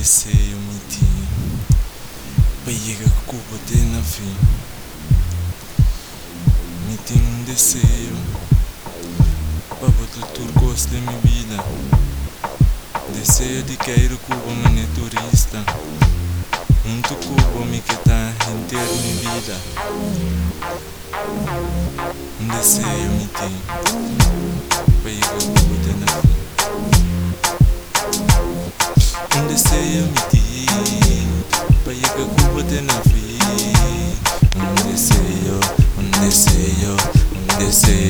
desejo miti para chegar Cuba até na fim. Me tem um desejo para botar tudo gosto da minha vida. Desejo de querer Cuba, mas é turista. Muito Cuba me que tá inteiro minha vida. Um desejo me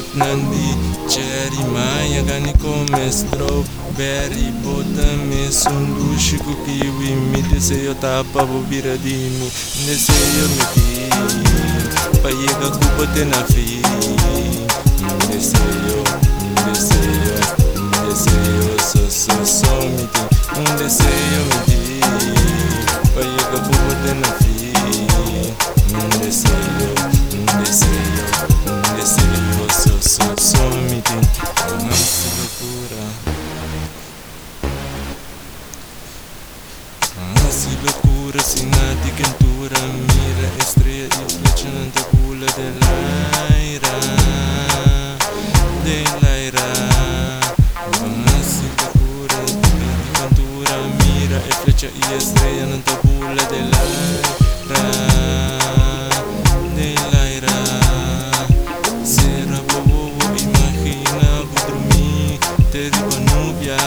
mi bolep nandi, cherry, maya, gani come strawberry, bota me sundushi, ku kiwi, mi desejo tapa, bobira di mi, desejo mi ti, pa llega cuba te na fi, desejo, desejo, desejo, so, so, so mi ti, un desejo mi ti, pa llega cuba te na fi, noche y estrellan en tu bula del aire Del aire. Será bobo, imagina podrumi Te digo nubia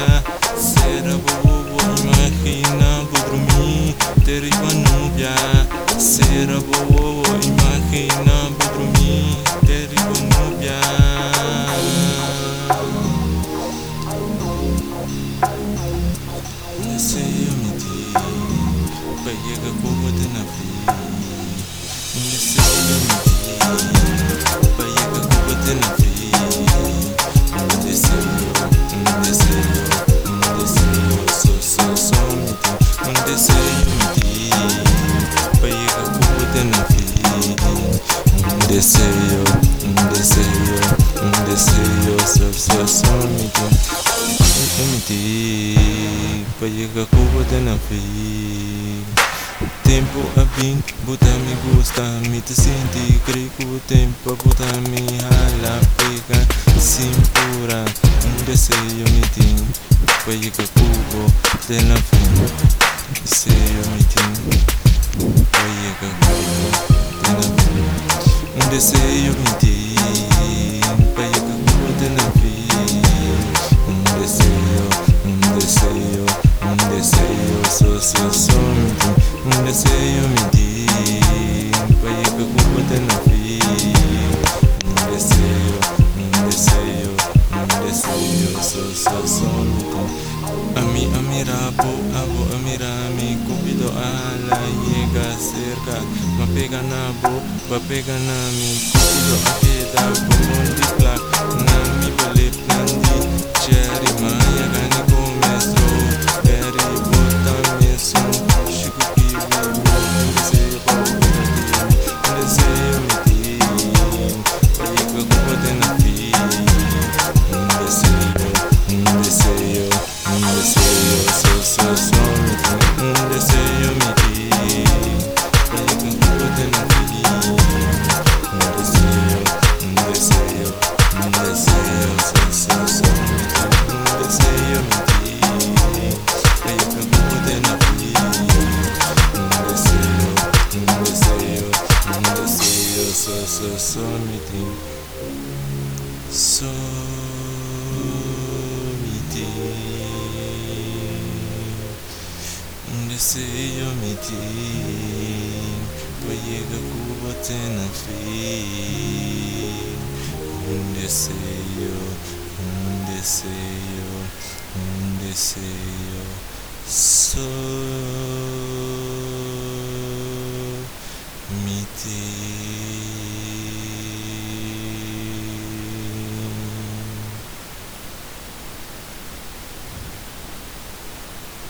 Será bobo, imagina podrumi Te digo nubia Será bobo, imagina podrumi Te nubia. Para llegar como te na vida Desejo mentir Para llegar como te na vida Um desejo, um desejo, um desejo Só, só, só mentir Um desejo mentir Para llegar como te na vida Um desejo, um desejo, um desejo Só, só, só mentir Um mentir Para llegar como te na vida tempo a pink, puta me gusta, mi te sienti griego tempo, puta mi jala, pega, cintura, un deseo mi tin, cuello que cubo, de la fin, deseo mi tin, cuello que cubo, de la fin, un deseo mi tin. Cerca Ma pega na bo, va pega na mi, cupido, akeda, bumbum di pla so so so meeting so meeting deseo meeting llega Cuba ten a fin un deseo un deseo un deseo so meeting